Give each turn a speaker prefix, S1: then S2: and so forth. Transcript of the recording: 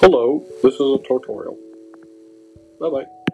S1: Hello, this is a tutorial. Bye bye.